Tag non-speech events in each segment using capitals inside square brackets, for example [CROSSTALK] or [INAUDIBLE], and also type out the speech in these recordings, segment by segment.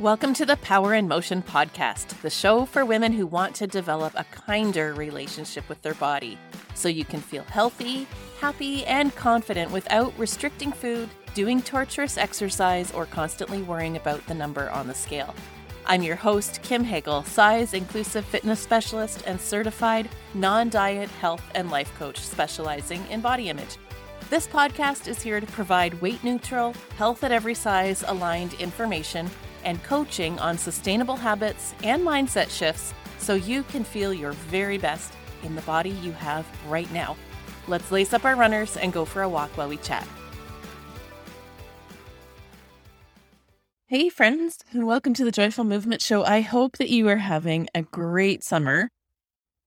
Welcome to the Power in Motion podcast, the show for women who want to develop a kinder relationship with their body so you can feel healthy, happy, and confident without restricting food, doing torturous exercise, or constantly worrying about the number on the scale. I'm your host, Kim Hagle, size inclusive fitness specialist and certified non diet health and life coach specializing in body image. This podcast is here to provide weight neutral, health at every size aligned information and coaching on sustainable habits and mindset shifts so you can feel your very best in the body you have right now. Let's lace up our runners and go for a walk while we chat. Hey, friends, and welcome to the Joyful Movement Show. I hope that you are having a great summer.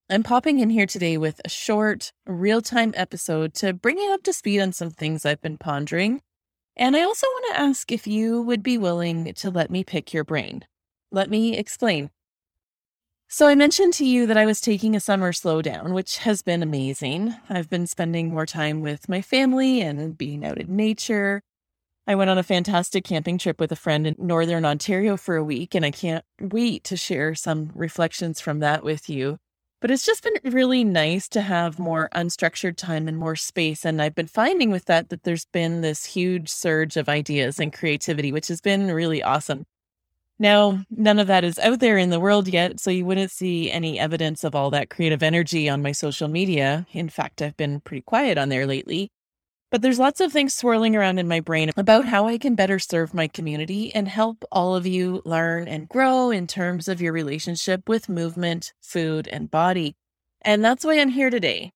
I'm popping in here today with a short, real time episode to bring you up to speed on some things I've been pondering and I also want to ask if you would be willing to let me pick your brain. Let me explain. So, I mentioned to you that I was taking a summer slowdown, which has been amazing. I've been spending more time with my family and being out in nature. I went on a fantastic camping trip with a friend in Northern Ontario for a week, and I can't wait to share some reflections from that with you. But it's just been really nice to have more unstructured time and more space. And I've been finding with that that there's been this huge surge of ideas and creativity, which has been really awesome. Now, none of that is out there in the world yet, so you wouldn't see any evidence of all that creative energy on my social media. In fact, I've been pretty quiet on there lately. But there's lots of things swirling around in my brain about how I can better serve my community and help all of you learn and grow in terms of your relationship with movement, food, and body. And that's why I'm here today.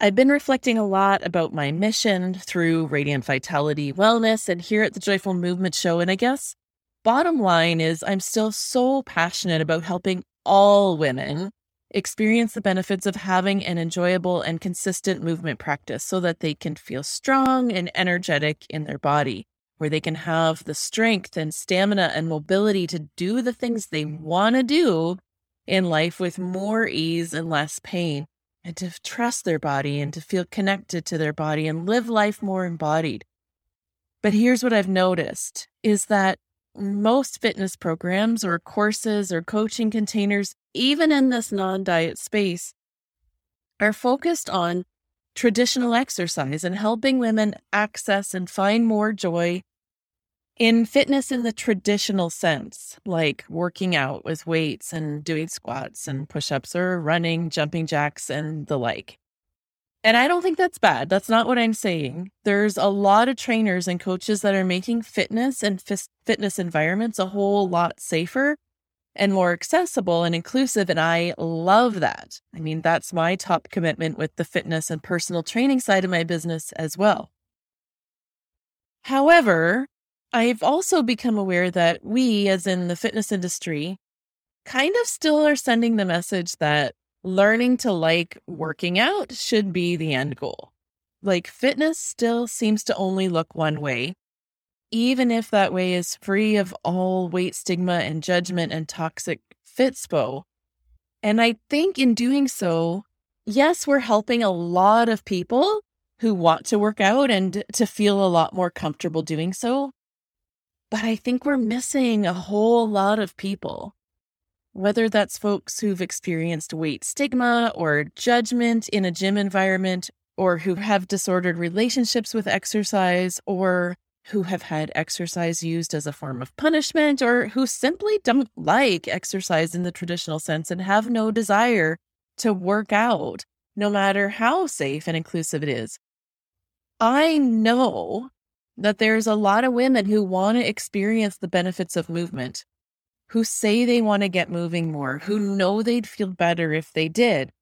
I've been reflecting a lot about my mission through Radiant Vitality Wellness and here at the Joyful Movement Show. And I guess bottom line is I'm still so passionate about helping all women experience the benefits of having an enjoyable and consistent movement practice so that they can feel strong and energetic in their body, where they can have the strength and stamina and mobility to do the things they want to do in life with more ease and less pain, and to trust their body and to feel connected to their body and live life more embodied. But here's what I've noticed is that most fitness programs or courses or coaching containers, even in this non diet space, are focused on traditional exercise and helping women access and find more joy in fitness in the traditional sense, like working out with weights and doing squats and push ups or running, jumping jacks, and the like. And I don't think that's bad. That's not what I'm saying. There's a lot of trainers and coaches that are making fitness and f- fitness environments a whole lot safer and more accessible and inclusive. And I love that. I mean, that's my top commitment with the fitness and personal training side of my business as well. However, I've also become aware that we, as in the fitness industry, kind of still are sending the message that learning to like working out should be the end goal. Like fitness still seems to only look one way, even if that way is free of all weight stigma and judgment and toxic fitspo. And I think in doing so, yes, we're helping a lot of people who want to work out and to feel a lot more comfortable doing so. But I think we're missing a whole lot of people whether that's folks who've experienced weight stigma or judgment in a gym environment, or who have disordered relationships with exercise, or who have had exercise used as a form of punishment, or who simply don't like exercise in the traditional sense and have no desire to work out, no matter how safe and inclusive it is. I know that there's a lot of women who want to experience the benefits of movement who say they want to get moving more, who know they'd feel better if they did,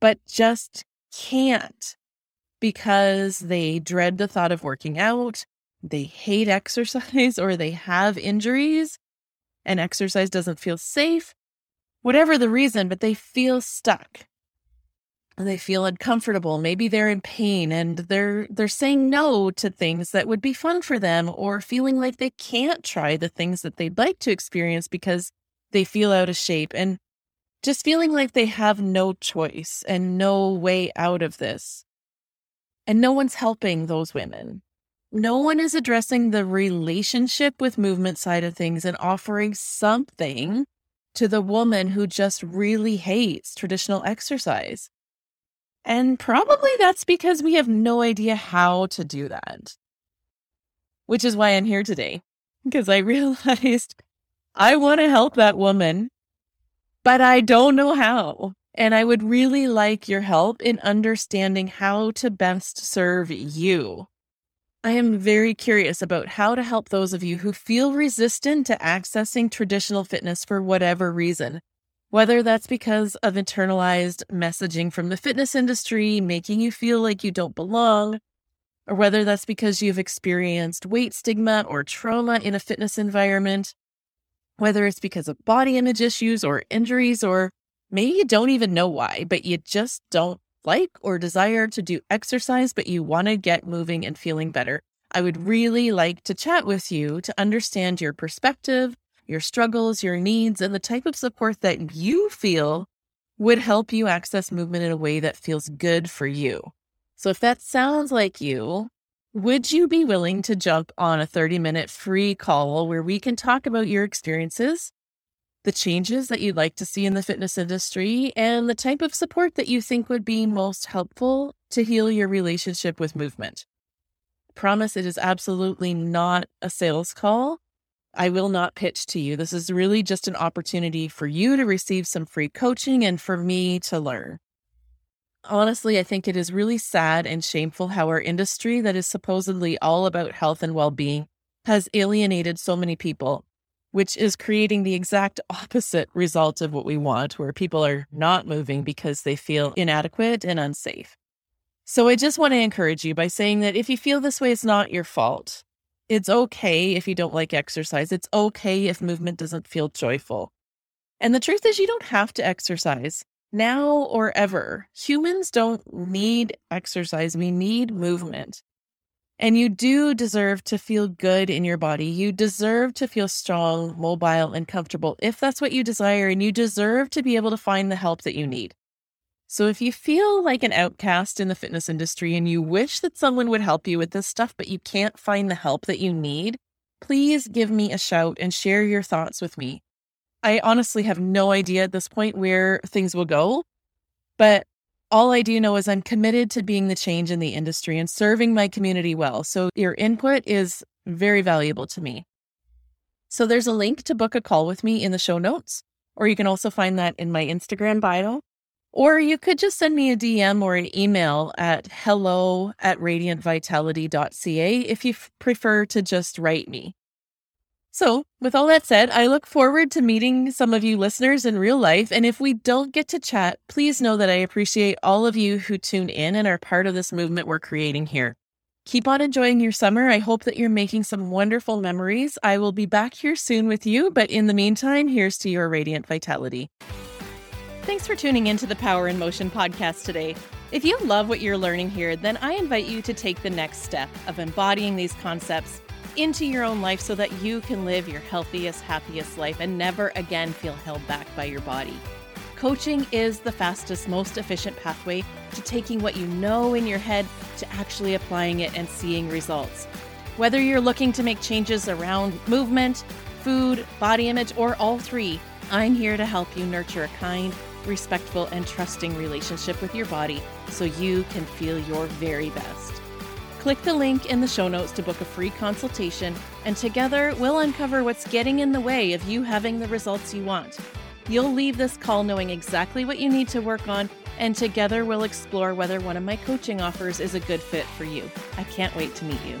but just can't because they dread the thought of working out, they hate exercise, [LAUGHS] or they have injuries and exercise doesn't feel safe. Whatever the reason, but they feel stuck they feel uncomfortable. Maybe they're in pain and they're they're saying no to things that would be fun for them or feeling like they can't try the things that they'd like to experience because they feel out of shape. And just feeling like they have no choice and no way out of this. And no one's helping those women. No one is addressing the relationship with movement side of things and offering something to the woman who just really hates traditional exercise. And probably that's because we have no idea how to do that. Which is why I'm here today, because I [LAUGHS] realized I want to help that woman, but I don't know how. And I would really like your help in understanding how to best serve you. I am very curious about how to help those of you who feel resistant to accessing traditional fitness for whatever reason. Whether that's because of internalized messaging from the fitness industry making you feel like you don't belong, or whether that's because you've experienced weight stigma or trauma in a fitness environment, whether it's because of body image issues or injuries, or maybe you don't even know why, but you just don't like or desire to do exercise, but you want to get moving and feeling better, I would really like to chat with you to understand your perspective, your struggles, your needs, and the type of support that you feel would help you access movement in a way that feels good for you. So, if that sounds like you, would you be willing to jump on a 30 minute free call where we can talk about your experiences, the changes that you'd like to see in the fitness industry, and the type of support that you think would be most helpful to heal your relationship with movement. promise it is absolutely not a sales call. I will not pitch to you. This is really just an opportunity for you to receive some free coaching and for me to learn. Honestly, I think it is really sad and shameful how our industry, that is supposedly all about health and well being, has alienated so many people which is creating the exact [LAUGHS] opposite result of what we want, where people are not moving because they feel inadequate and unsafe. So I just want to encourage you by saying that if you feel this way, it's not your fault. It's okay if you don't like exercise. It's okay if movement doesn't feel joyful. And the truth is, you don't have to exercise now or ever. Humans don't need exercise, we need movement. And you do deserve to feel good in your body. You deserve to feel strong, mobile, and comfortable if that's what you desire. And you deserve to be able to find the help that you need. So if you feel like an outcast in the fitness industry and you wish that someone would help you with this stuff, but you can't find the help that you need, please give me a shout and share your thoughts with me. I honestly have no idea at this point where things will go, but all I do know is I'm committed to being the change in the industry and serving my community well. So your input is very valuable to me. So there's a link to book a call with me in the show notes, or you can also find that in my Instagram bio. Or you could just send me a DM or an email at hello at radiantvitality.ca if you f- prefer to just write me. So, with all that said, I look forward to meeting some of you listeners in real life. And if we don't get to chat, please know that I appreciate all of you who tune in and are part of this movement we're creating here. Keep on enjoying your summer. I hope that you're making some wonderful memories. I will be back here soon with you, but in the meantime, here's to your radiant vitality. Thanks for tuning into the Power in Motion podcast today. If you love what you're learning here, then I invite you to take the next step of embodying these concepts into your own life so that you can live your healthiest, happiest life and never again feel held back by your body. Coaching is the fastest, most efficient pathway to taking what you know in your head to actually applying it and seeing results. Whether you're looking to make changes around movement, food, body image, or all three, I'm here to help you nurture a kind, respectful, and trusting relationship with your body so you can feel your very best. Click the link in the show notes to book a free consultation, and together we'll uncover what's getting in the way of you having the results you want. You'll leave this call knowing exactly what you need to work on, and together we'll explore whether one of my coaching offers is a good fit for you. I can't wait to meet you.